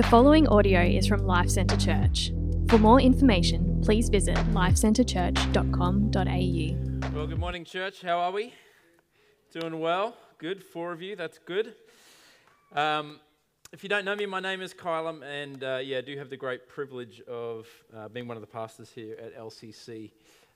The following audio is from Life Centre Church. For more information, please visit lifecentrechurch.com.au. Well, good morning, church. How are we? Doing well? Good. Four of you. That's good. Um, if you don't know me, my name is Kylam, and uh, yeah, I do have the great privilege of uh, being one of the pastors here at LCC.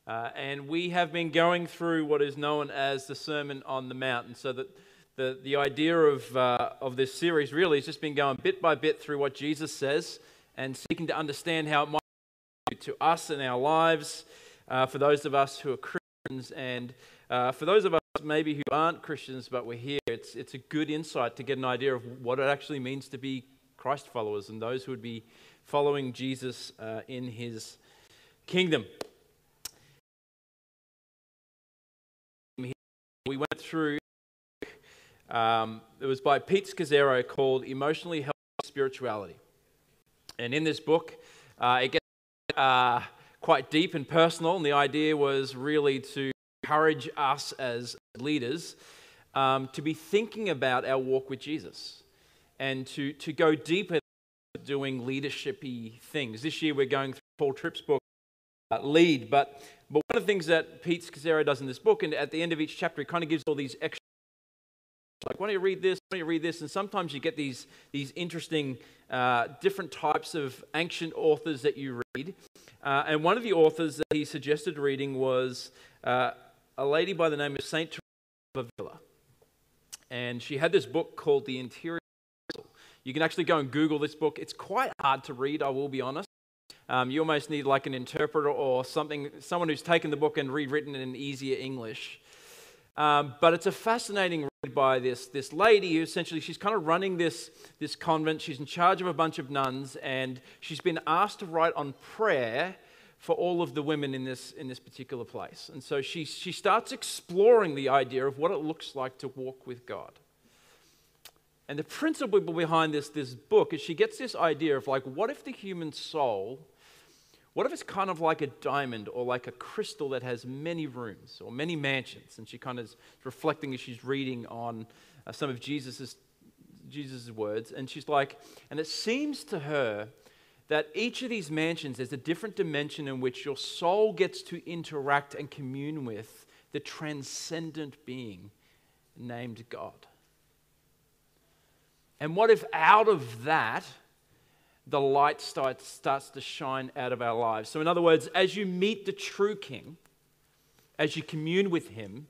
Uh, and we have been going through what is known as the Sermon on the Mount. And so that the, the idea of, uh, of this series really has just been going bit by bit through what Jesus says and seeking to understand how it might be to us in our lives, uh, for those of us who are Christians, and uh, for those of us maybe who aren't Christians but we're here. It's, it's a good insight to get an idea of what it actually means to be Christ followers and those who would be following Jesus uh, in his kingdom. We went through um, it was by Pete Scazzero called Emotionally Healthy Spirituality. And in this book, uh, it gets uh, quite deep and personal, and the idea was really to encourage us as leaders um, to be thinking about our walk with Jesus and to, to go deeper doing leadershipy things. This year we're going through Paul Tripp's book, uh, Lead, but, but one of the things that Pete Scazzero does in this book, and at the end of each chapter, he kind of gives all these extra like, why don't you read this? Why don't you read this? And sometimes you get these, these interesting uh, different types of ancient authors that you read. Uh, and one of the authors that he suggested reading was uh, a lady by the name of Saint Teresa of Avila. And she had this book called The Interior. You can actually go and Google this book. It's quite hard to read, I will be honest. Um, you almost need like an interpreter or something, someone who's taken the book and rewritten it in easier English. Um, but it's a fascinating read by this, this lady who essentially she's kind of running this, this convent. She's in charge of a bunch of nuns, and she's been asked to write on prayer for all of the women in this, in this particular place. And so she, she starts exploring the idea of what it looks like to walk with God. And the principle behind this, this book is she gets this idea of like, what if the human soul what if it's kind of like a diamond or like a crystal that has many rooms or many mansions? And she kind of is reflecting as she's reading on uh, some of Jesus's, Jesus's words. And she's like, and it seems to her that each of these mansions is a different dimension in which your soul gets to interact and commune with the transcendent being named God. And what if out of that, the light starts, to shine out of our lives. So, in other words, as you meet the true King, as you commune with Him,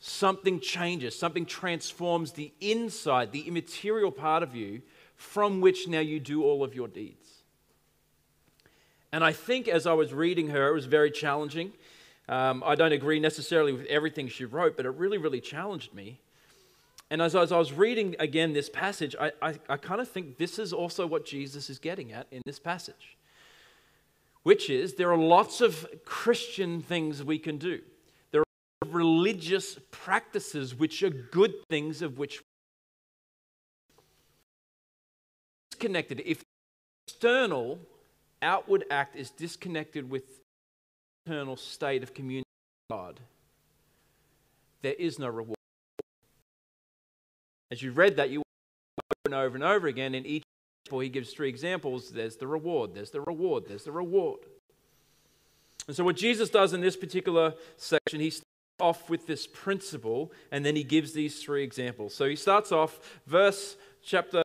something changes, something transforms the inside, the immaterial part of you, from which now you do all of your deeds. And I think as I was reading her, it was very challenging. Um, I don't agree necessarily with everything she wrote, but it really, really challenged me. And as, as I was reading again this passage, I, I, I kind of think this is also what Jesus is getting at in this passage, which is there are lots of Christian things we can do. There are religious practices which are good things of which disconnected. If external outward act is disconnected with internal state of communion with God, there is no reward. As you read that, you over and over and over again. In each example, he gives three examples. There's the reward, there's the reward, there's the reward. And so, what Jesus does in this particular section, he starts off with this principle and then he gives these three examples. So, he starts off, verse chapter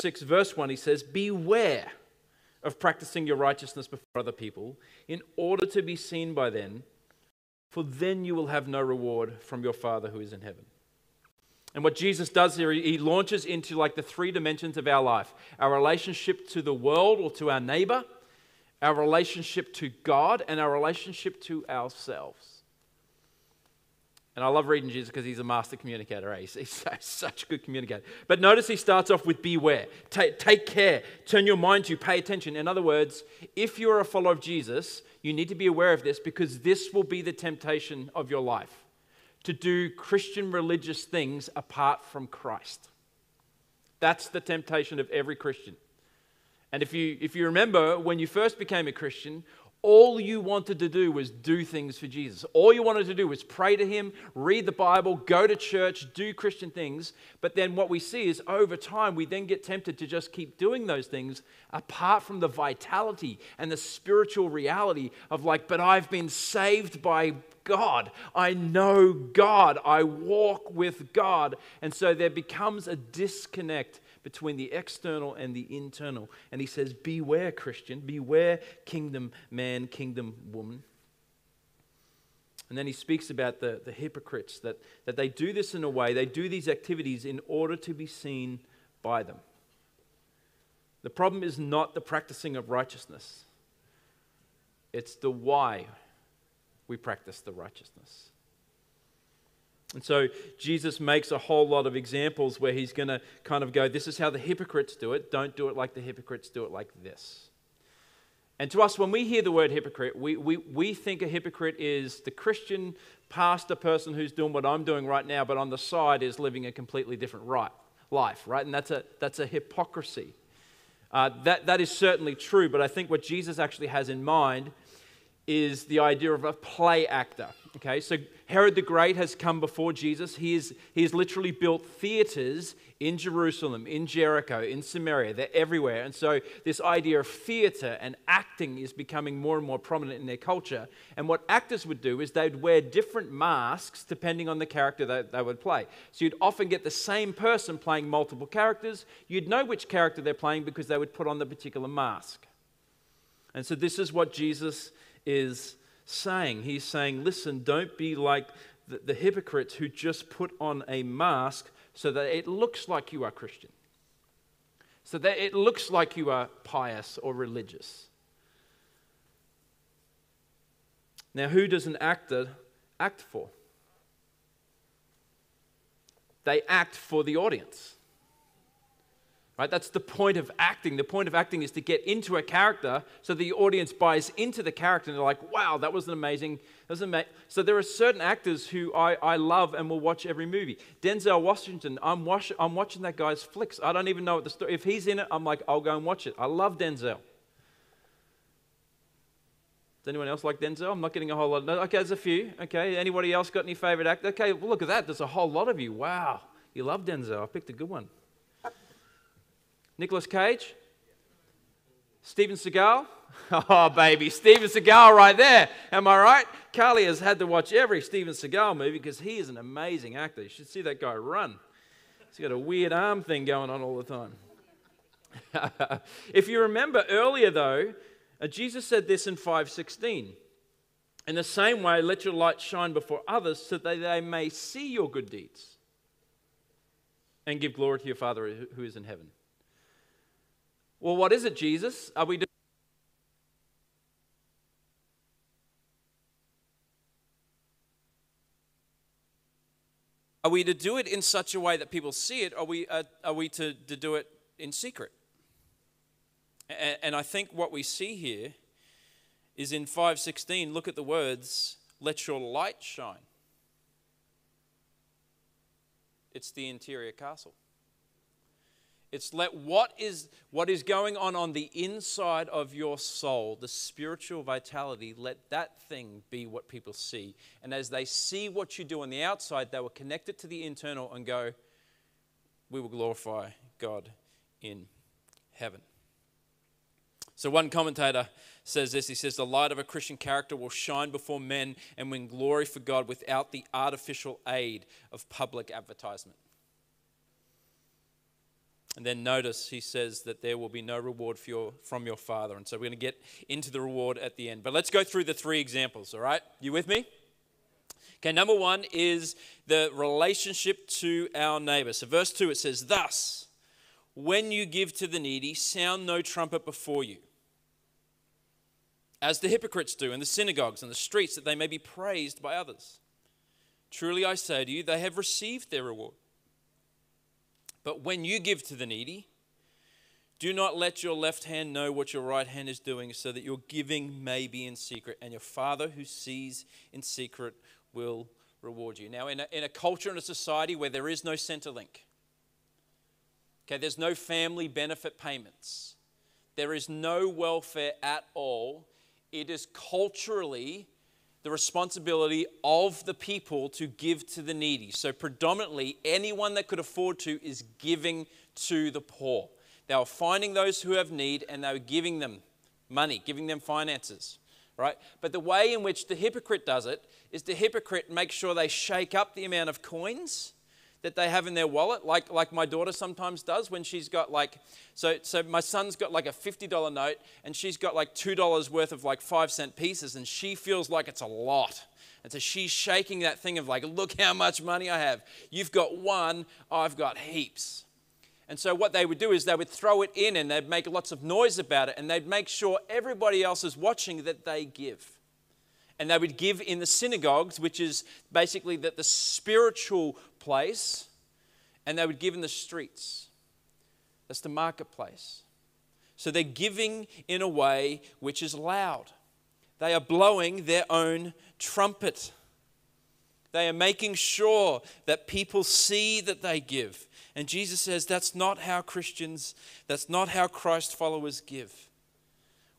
6, verse 1, he says, Beware of practicing your righteousness before other people in order to be seen by them, for then you will have no reward from your Father who is in heaven. And what Jesus does here, he launches into like the three dimensions of our life our relationship to the world or to our neighbor, our relationship to God, and our relationship to ourselves. And I love reading Jesus because he's a master communicator. Eh? He's, he's such a good communicator. But notice he starts off with beware. Take, take care. Turn your mind to, pay attention. In other words, if you're a follower of Jesus, you need to be aware of this because this will be the temptation of your life to do Christian religious things apart from Christ. That's the temptation of every Christian. And if you, if you remember, when you first became a Christian, all you wanted to do was do things for Jesus. All you wanted to do was pray to Him, read the Bible, go to church, do Christian things. But then what we see is over time, we then get tempted to just keep doing those things apart from the vitality and the spiritual reality of, like, but I've been saved by God. I know God. I walk with God. And so there becomes a disconnect between the external and the internal. And he says, Beware, Christian, beware, kingdom man, kingdom woman. And then he speaks about the, the hypocrites, that, that they do this in a way, they do these activities in order to be seen by them. The problem is not the practicing of righteousness, it's the why we practice the righteousness. And so Jesus makes a whole lot of examples where he's going to kind of go, This is how the hypocrites do it. Don't do it like the hypocrites, do it like this. And to us, when we hear the word hypocrite, we, we, we think a hypocrite is the Christian pastor person who's doing what I'm doing right now, but on the side is living a completely different right, life, right? And that's a, that's a hypocrisy. Uh, that, that is certainly true, but I think what Jesus actually has in mind is the idea of a play actor. Okay, so Herod the Great has come before Jesus. He, is, he has literally built theaters in Jerusalem, in Jericho, in Samaria. They're everywhere. And so, this idea of theater and acting is becoming more and more prominent in their culture. And what actors would do is they'd wear different masks depending on the character that they would play. So, you'd often get the same person playing multiple characters. You'd know which character they're playing because they would put on the particular mask. And so, this is what Jesus is saying. He's saying, listen, don't be like the, the hypocrites who just put on a mask so that it looks like you are Christian, so that it looks like you are pious or religious. Now, who does an actor act for? They act for the audience. Right? That's the point of acting. The point of acting is to get into a character so the audience buys into the character and they're like, wow, that was an amazing. That was ama-. So there are certain actors who I, I love and will watch every movie. Denzel Washington, I'm, I'm watching that guy's flicks. I don't even know what the story If he's in it, I'm like, I'll go and watch it. I love Denzel. Does anyone else like Denzel? I'm not getting a whole lot. No, okay, there's a few. Okay, anybody else got any favorite actor? Okay, well, look at that. There's a whole lot of you. Wow, you love Denzel. I picked a good one. Nicolas Cage? Steven Seagal? Oh, baby, Steven Seagal right there. Am I right? Carly has had to watch every Steven Seagal movie because he is an amazing actor. You should see that guy run. He's got a weird arm thing going on all the time. if you remember earlier, though, uh, Jesus said this in 516. In the same way, let your light shine before others so that they may see your good deeds and give glory to your Father who is in heaven. Well, what is it, Jesus? Are we Are we to do it in such a way that people see it? Or are we, uh, are we to, to do it in secret? And, and I think what we see here is in 516, look at the words, let your light shine. It's the interior castle. It's let what is, what is going on on the inside of your soul, the spiritual vitality, let that thing be what people see. And as they see what you do on the outside, they will connect it to the internal and go, We will glorify God in heaven. So, one commentator says this he says, The light of a Christian character will shine before men and win glory for God without the artificial aid of public advertisement. And then notice he says that there will be no reward your, from your Father. And so we're going to get into the reward at the end. But let's go through the three examples, all right? You with me? Okay, number one is the relationship to our neighbor. So, verse 2, it says, Thus, when you give to the needy, sound no trumpet before you, as the hypocrites do in the synagogues and the streets, that they may be praised by others. Truly I say to you, they have received their reward. But when you give to the needy, do not let your left hand know what your right hand is doing, so that your giving may be in secret, and your Father who sees in secret will reward you. Now, in a, in a culture and a society where there is no Centrelink, okay, there's no family benefit payments, there is no welfare at all it is culturally the responsibility of the people to give to the needy. So, predominantly, anyone that could afford to is giving to the poor. They were finding those who have need and they were giving them money, giving them finances, right? But the way in which the hypocrite does it is the hypocrite makes sure they shake up the amount of coins that they have in their wallet, like, like my daughter sometimes does when she's got like, so, so my son's got like a $50 note and she's got like $2 worth of like five cent pieces and she feels like it's a lot. And so she's shaking that thing of like, look how much money I have. You've got one, I've got heaps. And so what they would do is they would throw it in and they'd make lots of noise about it and they'd make sure everybody else is watching that they give. And they would give in the synagogues, which is basically that the spiritual place, and they would give in the streets. That's the marketplace. So they're giving in a way which is loud. They are blowing their own trumpet. They are making sure that people see that they give. And Jesus says that's not how Christians, that's not how Christ followers give.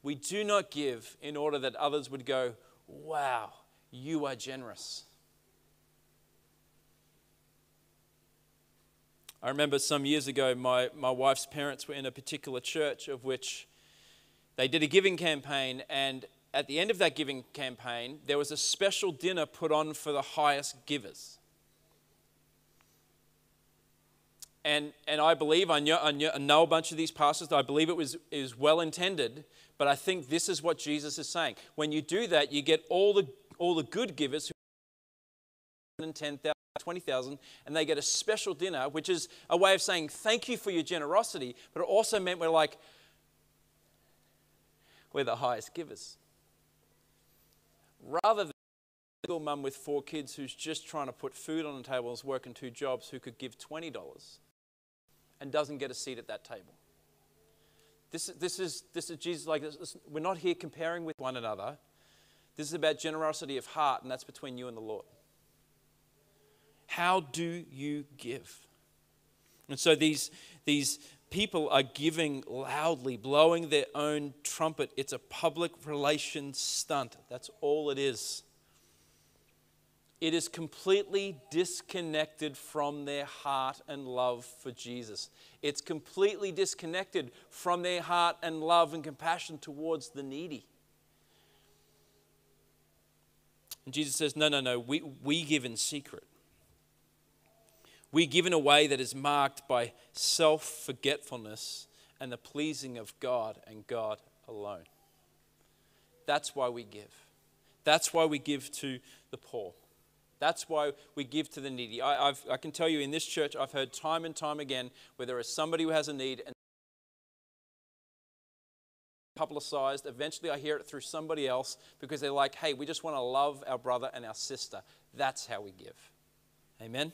We do not give in order that others would go, wow, you are generous. I remember some years ago, my, my wife's parents were in a particular church of which they did a giving campaign, and at the end of that giving campaign, there was a special dinner put on for the highest givers. and, and I believe, I know, I know a bunch of these pastors, I believe it was is well intended, but I think this is what Jesus is saying. When you do that, you get all the, all the good givers who 10,000, 20,000, and they get a special dinner, which is a way of saying thank you for your generosity, but it also meant we're like, we're the highest givers. Rather than a single mum with four kids who's just trying to put food on the table is working two jobs who could give $20 and doesn't get a seat at that table. This, this, is, this is Jesus, like, this, we're not here comparing with one another. This is about generosity of heart, and that's between you and the Lord. How do you give? And so these, these people are giving loudly, blowing their own trumpet. It's a public relations stunt. That's all it is it is completely disconnected from their heart and love for Jesus. It's completely disconnected from their heart and love and compassion towards the needy. And Jesus says, No, no, no, we, we give in secret. We give in a way that is marked by self forgetfulness and the pleasing of God and God alone. That's why we give. That's why we give to the poor. That's why we give to the needy. I, i can tell you in this church, I've heard time and time again where there is somebody who has a need and publicized. Eventually, I hear it through somebody else because they're like, hey, we just want to love our brother and our sister. That's how we give. Amen?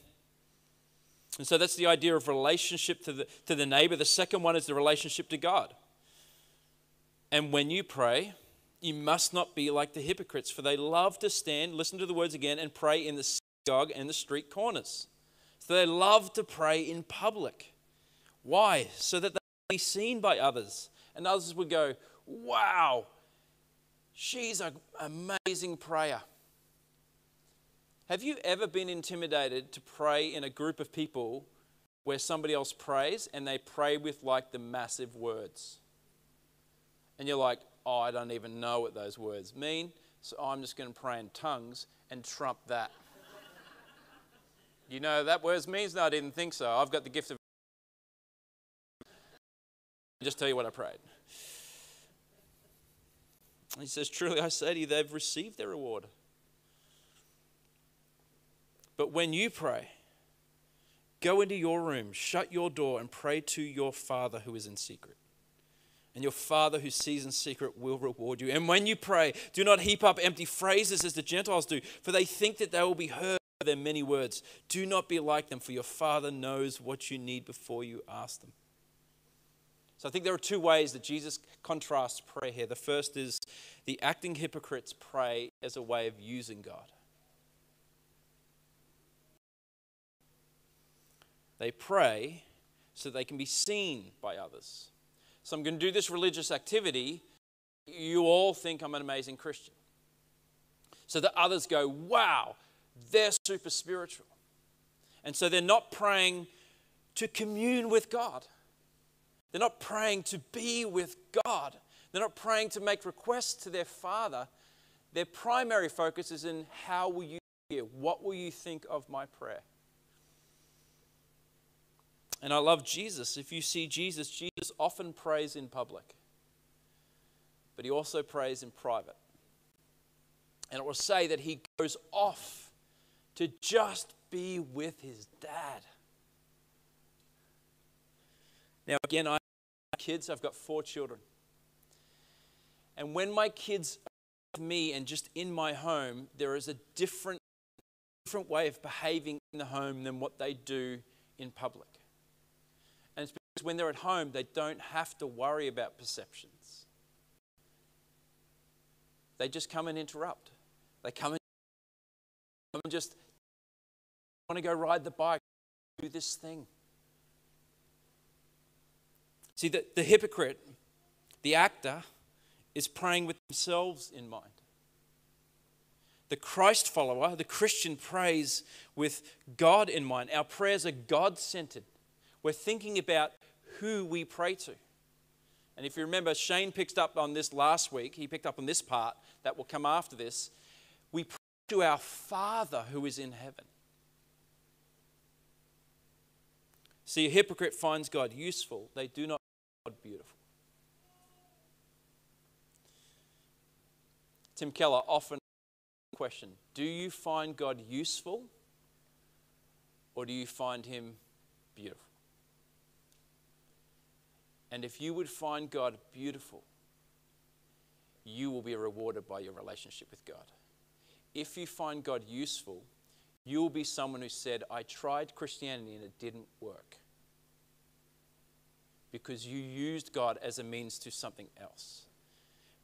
And so that's the idea of relationship to the, to the neighbor. The second one is the relationship to God. And when you pray, you must not be like the hypocrites, for they love to stand, listen to the words again, and pray in the synagogue and the street corners. So they love to pray in public. Why? So that they be seen by others. And others would go, wow, she's an amazing prayer. Have you ever been intimidated to pray in a group of people where somebody else prays and they pray with like the massive words? And you're like, oh, I don't even know what those words mean, so I'm just going to pray in tongues and trump that. you know that words means? No, I didn't think so. I've got the gift of. just tell you what I prayed. He says, Truly I say to you, they've received their reward. But when you pray, go into your room, shut your door, and pray to your Father who is in secret and your Father who sees in secret will reward you. And when you pray, do not heap up empty phrases as the Gentiles do, for they think that they will be heard by their many words. Do not be like them, for your Father knows what you need before you ask them. So I think there are two ways that Jesus contrasts prayer here. The first is the acting hypocrites pray as a way of using God. They pray so they can be seen by others. So I'm going to do this religious activity you all think I'm an amazing Christian. So that others go, wow, they're super spiritual. And so they're not praying to commune with God. They're not praying to be with God. They're not praying to make requests to their Father. Their primary focus is in how will you hear? What will you think of my prayer? And I love Jesus. If you see Jesus, Jesus often prays in public, but he also prays in private. And it will say that he goes off to just be with his dad. Now, again, I have kids, I've got four children. And when my kids are with me and just in my home, there is a different, different way of behaving in the home than what they do in public. When they're at home, they don't have to worry about perceptions. They just come and interrupt. They come and, come and just want to go ride the bike, do this thing. See, the, the hypocrite, the actor, is praying with themselves in mind. The Christ follower, the Christian, prays with God in mind. Our prayers are God centered. We're thinking about who we pray to. And if you remember, Shane picked up on this last week. He picked up on this part that will come after this. We pray to our Father who is in heaven. See, a hypocrite finds God useful, they do not find God beautiful. Tim Keller often asks the question Do you find God useful or do you find him beautiful? And if you would find God beautiful, you will be rewarded by your relationship with God. If you find God useful, you will be someone who said, I tried Christianity and it didn't work. Because you used God as a means to something else.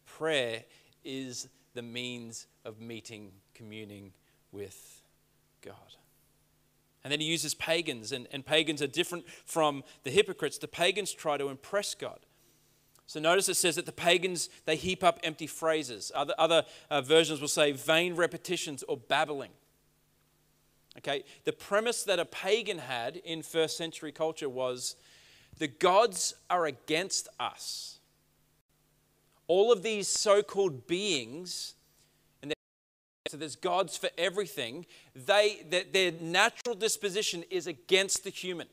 Prayer is the means of meeting, communing with God. And then he uses pagans, and, and pagans are different from the hypocrites. The pagans try to impress God. So notice it says that the pagans, they heap up empty phrases. Other, other uh, versions will say vain repetitions or babbling. Okay, the premise that a pagan had in first century culture was the gods are against us. All of these so called beings so there's gods for everything. They, that their natural disposition is against the human.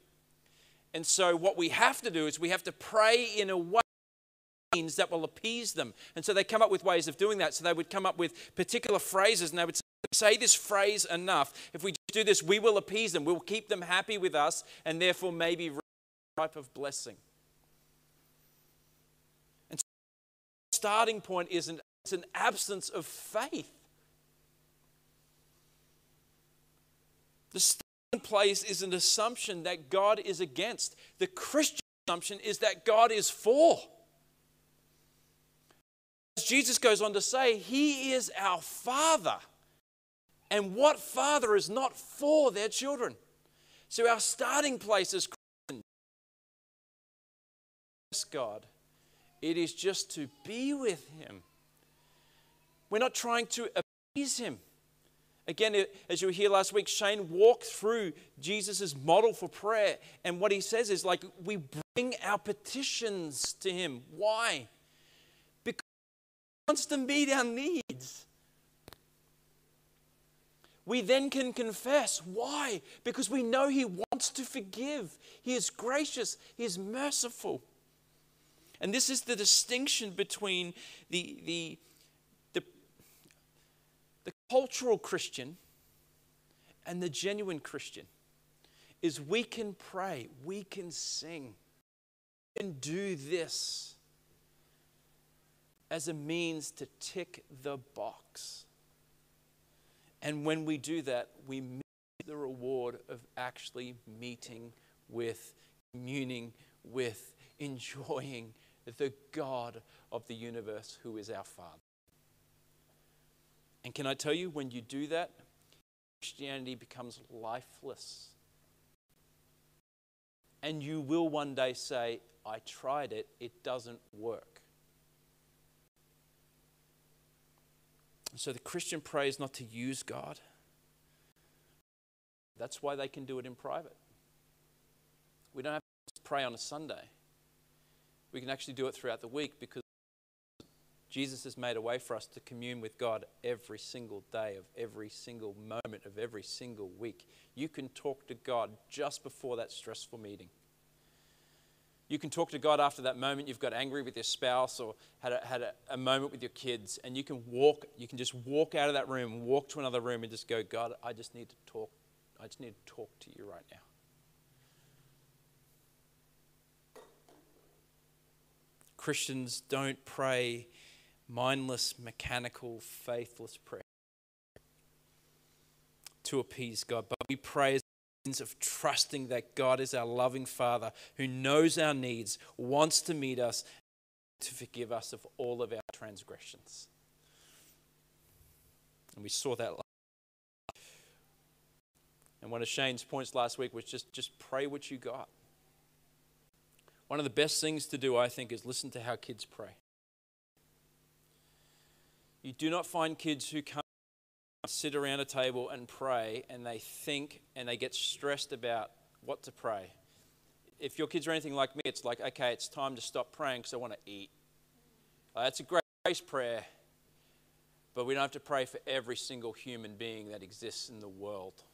And so what we have to do is we have to pray in a way that will appease them. And so they come up with ways of doing that. So they would come up with particular phrases and they would say this phrase enough. If we do this, we will appease them. We'll keep them happy with us and therefore maybe type of blessing. And so starting point is an, it's an absence of faith. The starting place is an assumption that God is against. The Christian assumption is that God is for. As Jesus goes on to say, He is our Father. And what father is not for their children? So our starting place is Christian. God. It is just to be with Him. We're not trying to appease Him. Again, as you were here last week, Shane walked through Jesus' model for prayer. And what he says is like, we bring our petitions to him. Why? Because he wants to meet our needs. We then can confess. Why? Because we know he wants to forgive. He is gracious, he is merciful. And this is the distinction between the, the cultural Christian and the genuine Christian is we can pray, we can sing, we can do this as a means to tick the box. And when we do that, we miss the reward of actually meeting with, communing with, enjoying the God of the universe who is our Father. And can I tell you, when you do that, Christianity becomes lifeless. And you will one day say, I tried it, it doesn't work. So the Christian prays not to use God. That's why they can do it in private. We don't have to pray on a Sunday. We can actually do it throughout the week because Jesus has made a way for us to commune with God every single day of every single moment of every single week. You can talk to God just before that stressful meeting. You can talk to God after that moment you've got angry with your spouse or had, a, had a, a, moment with your kids, and you can walk, you can just walk out of that room, walk to another room, and just go, God, I just need to talk. I just need to talk to you right now. Christians don't pray mindless, mechanical, faithless prayer to appease God, but we pray as a means of trusting that God is our loving Father who knows our needs, wants to meet us, to forgive us of all of our transgressions. And we saw that. And one of Shane's points last week was just, just pray what you got. One of the best things to do, I think, is listen to how kids pray. You do not find kids who come sit around a table and pray and they think and they get stressed about what to pray. If your kids are anything like me, it's like, okay, it's time to stop praying because I want to eat. That's a great grace prayer, but we don't have to pray for every single human being that exists in the world.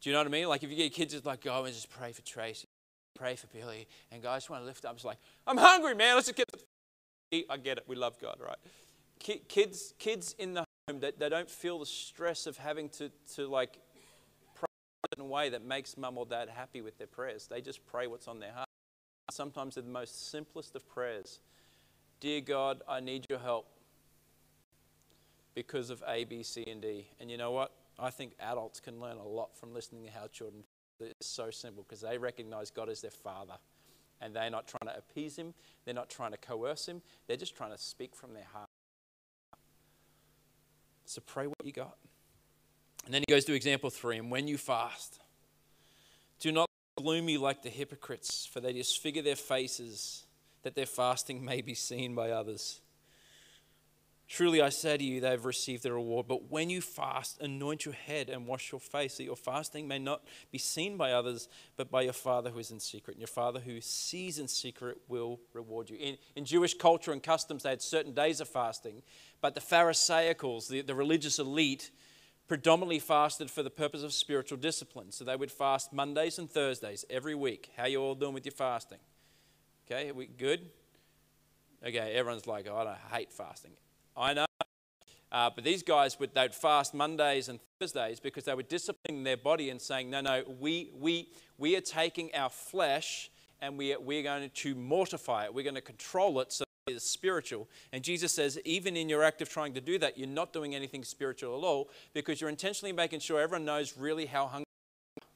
Do you know what I mean? Like if you get kids, it's like, go and just pray for Tracy, pray for Billy, and guys want to lift up. It's like, I'm hungry, man. Let's just get. The... I get it. We love God, right? Kids, kids in the home that they don't feel the stress of having to, to like pray in a way that makes mum or dad happy with their prayers. They just pray what's on their heart. Sometimes they're the most simplest of prayers. Dear God, I need your help because of A, B, C, and D. And you know what? I think adults can learn a lot from listening to how children. It's so simple because they recognize God as their father. And they're not trying to appease him, they're not trying to coerce him, they're just trying to speak from their heart. So pray what you got. And then he goes to example three. And when you fast, do not gloomy like the hypocrites, for they disfigure their faces that their fasting may be seen by others. Truly I say to you, they have received their reward. But when you fast, anoint your head and wash your face, that your fasting may not be seen by others, but by your Father who is in secret. And your Father who sees in secret will reward you. In, in Jewish culture and customs, they had certain days of fasting, but the Pharisaicals, the, the religious elite, predominantly fasted for the purpose of spiritual discipline. So they would fast Mondays and Thursdays every week. How you all doing with your fasting? Okay, we good? Okay, everyone's like, oh, I don't hate fasting. I know. Uh, but these guys would they'd fast Mondays and Thursdays because they were disciplining their body and saying, no, no, we we we are taking our flesh and we we're going to mortify it. We're going to control it so it is spiritual. And Jesus says, even in your act of trying to do that, you're not doing anything spiritual at all because you're intentionally making sure everyone knows really how hungry. You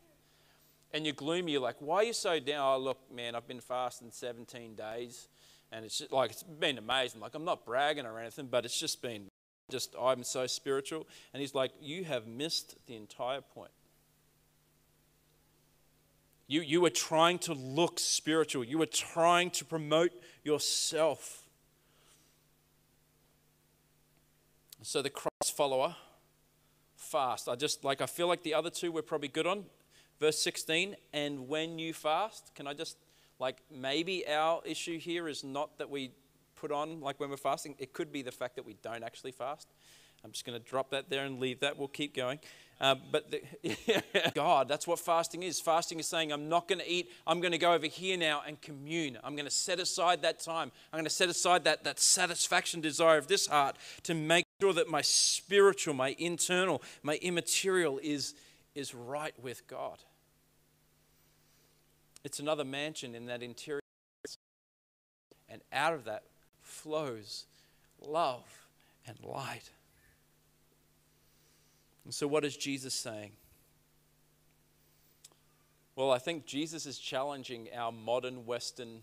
And you're gloomy. You're like, why are you so down? Oh, look, man, I've been fasting 17 days and it's just like it's been amazing. Like I'm not bragging or anything, but it's just been just I'm so spiritual. And he's like, you have missed the entire point. You you were trying to look spiritual. You were trying to promote yourself. So the Christ follower fast. I just like I feel like the other two we're probably good on. Verse 16, and when you fast, can I just like maybe our issue here is not that we put on, like when we're fasting, it could be the fact that we don't actually fast. I'm just going to drop that there and leave that. We'll keep going. Uh, but the, God, that's what fasting is. Fasting is saying, I'm not going to eat. I'm going to go over here now and commune. I'm going to set aside that time. I'm going to set aside that, that satisfaction desire of this heart to make sure that my spiritual, my internal, my immaterial is, is right with God. It's another mansion in that interior. And out of that flows love and light. And so, what is Jesus saying? Well, I think Jesus is challenging our modern Western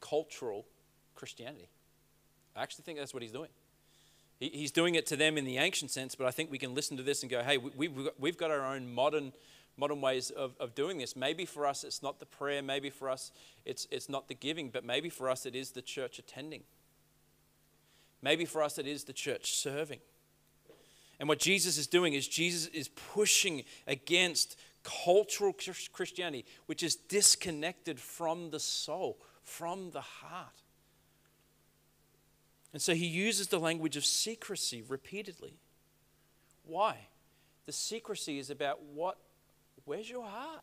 cultural Christianity. I actually think that's what he's doing. he's doing it to them in the ancient sense, but I think we can listen to this and go, hey, we, we've got our own modern modern ways of, of doing this. Maybe for us it's not the prayer, maybe for us it's, it's not the giving, but maybe for us it is the church attending. Maybe for us it is the church serving. And what Jesus is doing is Jesus is pushing against cultural Christianity, which is disconnected from the soul, from the heart. And so he uses the language of secrecy repeatedly. Why? The secrecy is about what, where's your heart?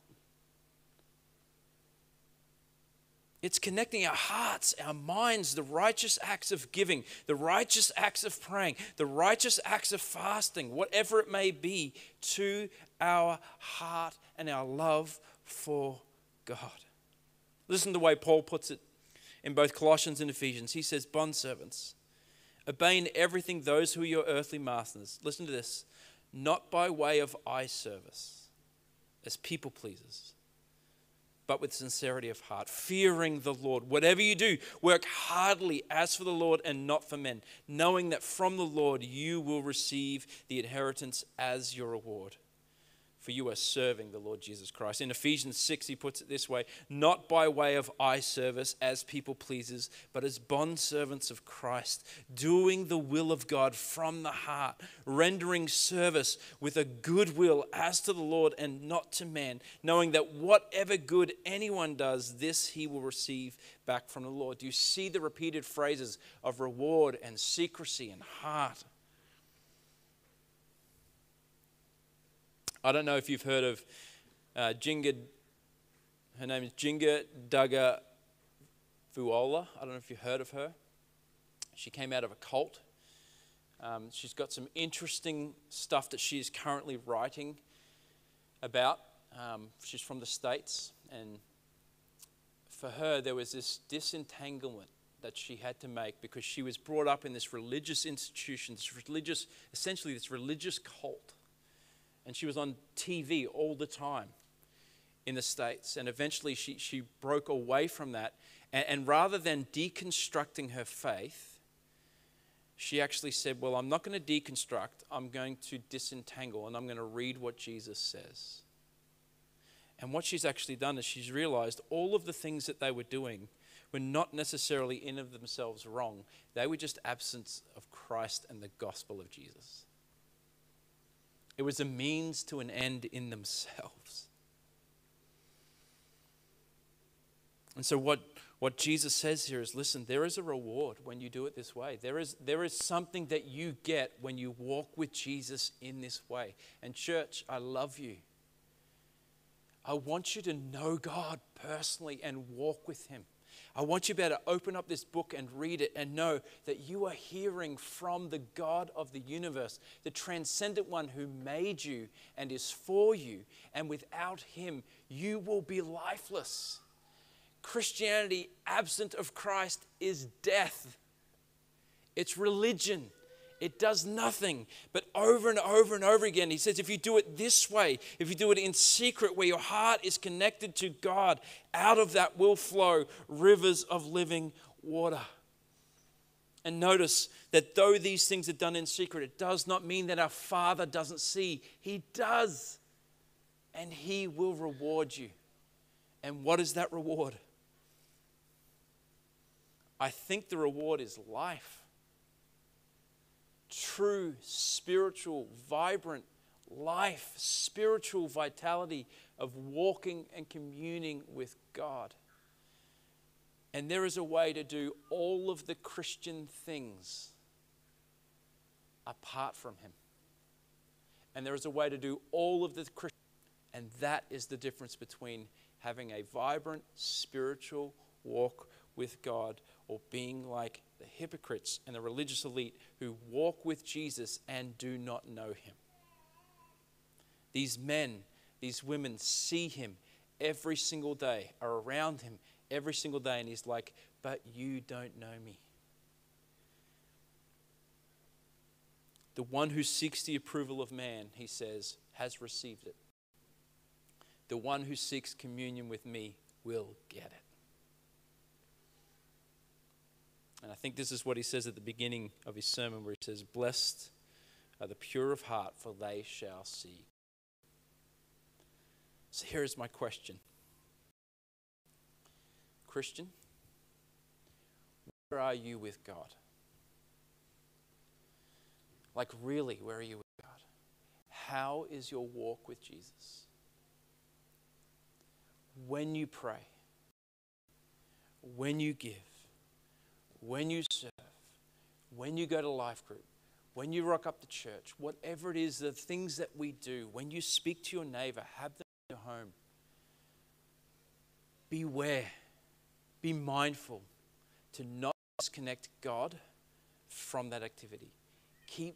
It's connecting our hearts, our minds, the righteous acts of giving, the righteous acts of praying, the righteous acts of fasting, whatever it may be, to our heart and our love for God. Listen to the way Paul puts it in both Colossians and Ephesians. He says, Bondservants, obey in everything those who are your earthly masters. Listen to this not by way of eye service as people pleasers but with sincerity of heart, fearing the Lord. Whatever you do, work heartily as for the Lord and not for men, knowing that from the Lord you will receive the inheritance as your reward for you are serving the Lord Jesus Christ. In Ephesians 6, he puts it this way not by way of eye service as people pleasers, but as bondservants of Christ, doing the will of God from the heart, rendering service with a good will as to the Lord and not to man, knowing that whatever good anyone does, this he will receive back from the Lord. Do you see the repeated phrases of reward and secrecy and heart? I don't know if you've heard of uh, Jinger, her name is Jinger Duggar Vuolo. I don't know if you've heard of her. She came out of a cult. Um, she's got some interesting stuff that she is currently writing about. Um, she's from the States, and for her, there was this disentanglement that she had to make because she was brought up in this religious institution, this religious, essentially, this religious cult and she was on TV all the time in the States. And eventually she, she broke away from that. And, and rather than deconstructing her faith, she actually said, Well, I'm not going to deconstruct, I'm going to disentangle, and I'm going to read what Jesus says. And what she's actually done is she's realized all of the things that they were doing were not necessarily in of themselves wrong. They were just absence of Christ and the gospel of Jesus. It was a means to an end in themselves. And so, what, what Jesus says here is listen, there is a reward when you do it this way. There is, there is something that you get when you walk with Jesus in this way. And, church, I love you. I want you to know God personally and walk with Him. I want you to be able to open up this book and read it and know that you are hearing from the God of the universe, the transcendent one who made you and is for you. And without him, you will be lifeless. Christianity, absent of Christ, is death, it's religion. It does nothing. But over and over and over again, he says, if you do it this way, if you do it in secret, where your heart is connected to God, out of that will flow rivers of living water. And notice that though these things are done in secret, it does not mean that our Father doesn't see. He does. And He will reward you. And what is that reward? I think the reward is life true spiritual, vibrant life, spiritual vitality of walking and communing with God. And there is a way to do all of the Christian things apart from Him. And there is a way to do all of the Christian, and that is the difference between having a vibrant spiritual walk with God or being like the hypocrites and the religious elite who walk with Jesus and do not know him. These men, these women see him every single day, are around him every single day, and he's like, But you don't know me. The one who seeks the approval of man, he says, has received it. The one who seeks communion with me will get it. And I think this is what he says at the beginning of his sermon, where he says, Blessed are the pure of heart, for they shall see. So here is my question Christian, where are you with God? Like, really, where are you with God? How is your walk with Jesus? When you pray, when you give, when you serve, when you go to life group, when you rock up to church, whatever it is, the things that we do, when you speak to your neighbor, have them in your home. Beware, be mindful to not disconnect God from that activity. Keep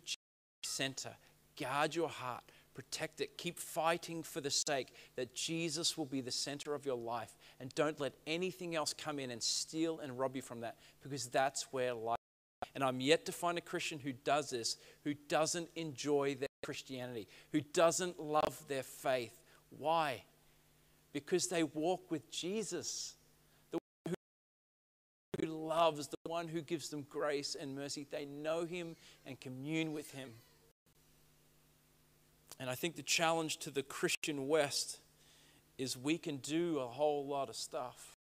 center, guard your heart, protect it, keep fighting for the sake that Jesus will be the center of your life. And don't let anything else come in and steal and rob you from that because that's where life and I'm yet to find a Christian who does this, who doesn't enjoy their Christianity, who doesn't love their faith. Why? Because they walk with Jesus, the one who loves, the one who gives them grace and mercy. They know Him and commune with Him. And I think the challenge to the Christian West is we can do a whole lot of stuff,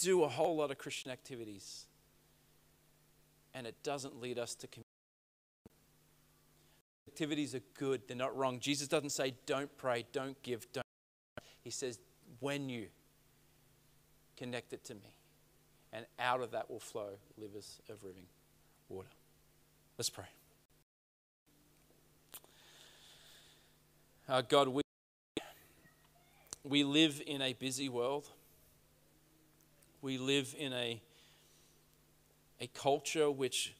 do a whole lot of Christian activities and it doesn't lead us to community. Activities are good, they're not wrong. Jesus doesn't say, don't pray, don't give, don't. He says, when you connect it to me, and out of that will flow rivers of living water. Let's pray. Uh, God, we, we live in a busy world. We live in a a culture which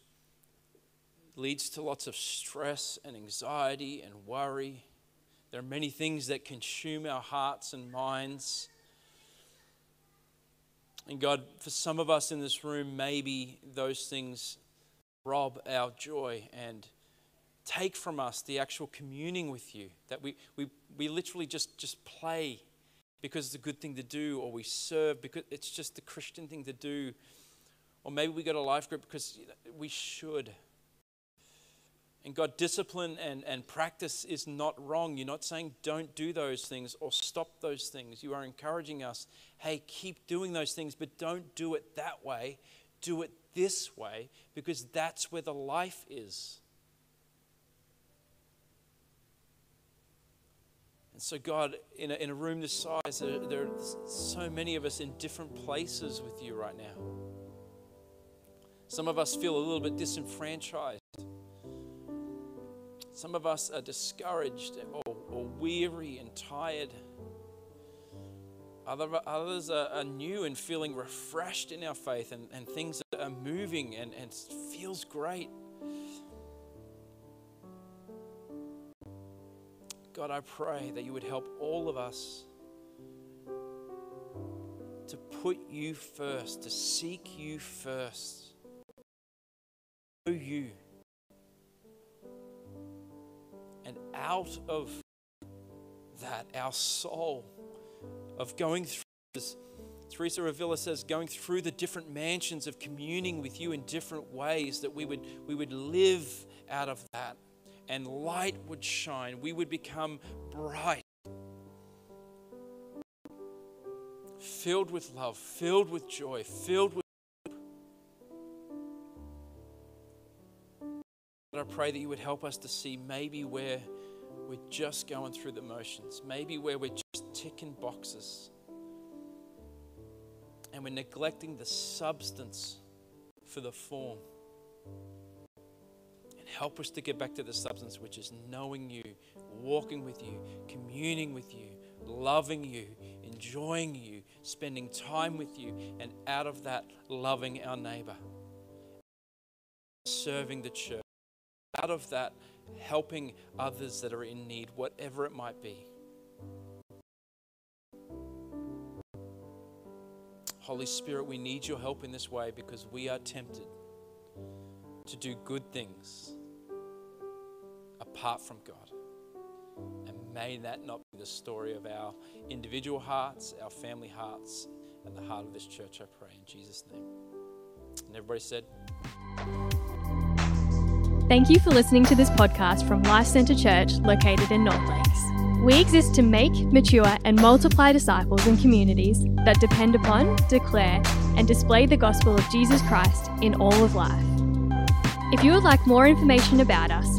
leads to lots of stress and anxiety and worry. There are many things that consume our hearts and minds. And God, for some of us in this room, maybe those things rob our joy and take from us the actual communing with you. That we, we, we literally just, just play because it's a good thing to do, or we serve because it's just the Christian thing to do. Or maybe we go to life group because we should. And God, discipline and, and practice is not wrong. You're not saying don't do those things or stop those things. You are encouraging us, hey, keep doing those things, but don't do it that way. Do it this way because that's where the life is. And so, God, in a, in a room this size, there, there are so many of us in different places with you right now. Some of us feel a little bit disenfranchised. Some of us are discouraged or, or weary and tired. Other, others are, are, new and feeling refreshed in our faith, and, and things are moving and, and feels great. God, I pray that you would help all of us to put you first, to seek you first know you. And out of that, our soul of going through this, Teresa Avila says, going through the different mansions of communing with you in different ways, that we would, we would live out of that and light would shine. We would become bright, filled with love, filled with joy, filled with hope. But I pray that you would help us to see maybe where we're just going through the motions, maybe where we're just ticking boxes and we're neglecting the substance for the form. Help us to get back to the substance, which is knowing you, walking with you, communing with you, loving you, enjoying you, spending time with you, and out of that, loving our neighbor, serving the church. Out of that, helping others that are in need, whatever it might be. Holy Spirit, we need your help in this way because we are tempted to do good things apart from God. And may that not be the story of our individual hearts, our family hearts, and the heart of this church, I pray in Jesus' name. And everybody said, Thank you for listening to this podcast from Life Centre Church located in North Lakes. We exist to make, mature, and multiply disciples and communities that depend upon, declare, and display the gospel of Jesus Christ in all of life. If you would like more information about us,